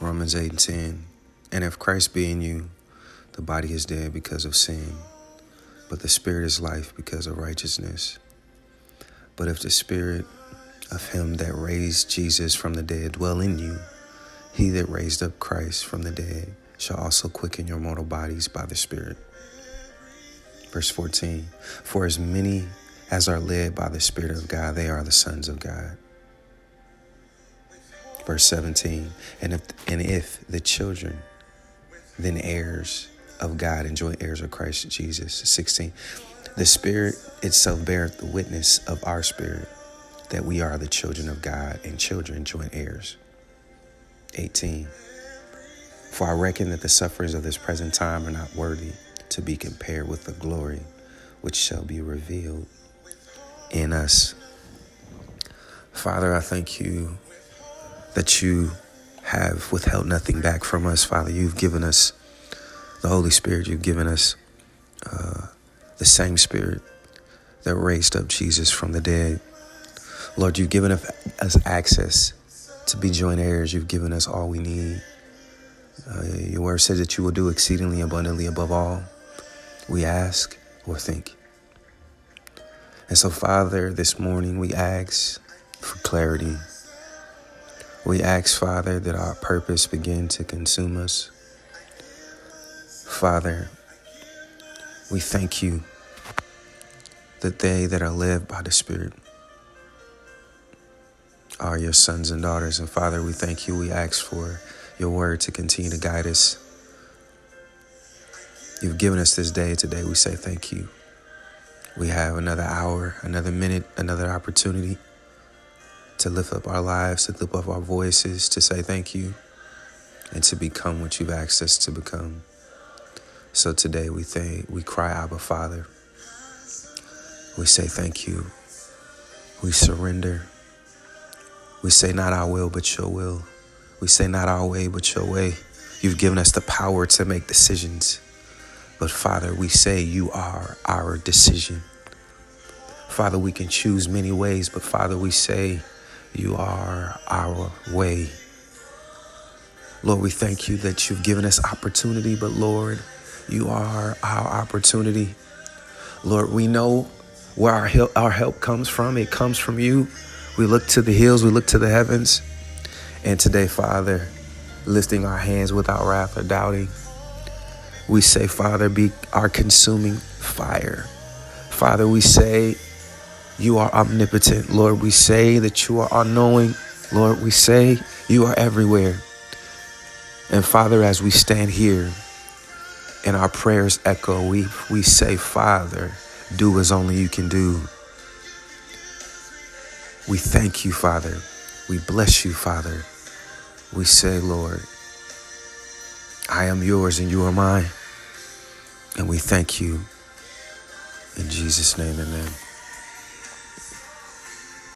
Romans 8 and 10. And if Christ be in you, the body is dead because of sin, but the spirit is life because of righteousness. But if the spirit of him that raised Jesus from the dead dwell in you, he that raised up Christ from the dead shall also quicken your mortal bodies by the Spirit. Verse 14 For as many as are led by the Spirit of God, they are the sons of God. Verse 17 And if, and if the children, then heirs of God, and joint heirs of Christ Jesus. 16 The Spirit itself beareth the witness of our spirit that we are the children of God and children joint heirs. 18 For I reckon that the sufferings of this present time are not worthy to be compared with the glory which shall be revealed in us. Father, I thank you that you have withheld nothing back from us. Father, you've given us the Holy Spirit, you've given us uh, the same Spirit that raised up Jesus from the dead. Lord, you've given us access to be joint heirs. You've given us all we need. Uh, your word says that you will do exceedingly abundantly above all we ask or think. And so, Father, this morning we ask for clarity. We ask, Father, that our purpose begin to consume us. Father, we thank you that they that are led by the Spirit are your sons and daughters. And Father, we thank you. We ask for your word to continue to guide us. You've given us this day. Today we say thank you. We have another hour, another minute, another opportunity to lift up our lives, to lift up our voices, to say thank you, and to become what you've asked us to become. So today we thank, we cry, Abba, Father. We say thank you. We surrender. We say, Not our will, but your will. We say, Not our way, but your way. You've given us the power to make decisions. But Father, we say, You are our decision. Father, we can choose many ways, but Father, we say, You are our way. Lord, we thank you that you've given us opportunity, but Lord, you are our opportunity. Lord, we know where our help, our help comes from. It comes from you. We look to the hills, we look to the heavens. And today, Father, lifting our hands without wrath or doubting, we say, Father, be our consuming fire. Father, we say, you are omnipotent. Lord, we say that you are all knowing. Lord, we say you are everywhere. And Father, as we stand here and our prayers echo, we, we say, Father, do as only you can do. We thank you, Father. We bless you, Father. We say, Lord, I am yours and you are mine. And we thank you. In Jesus' name, amen.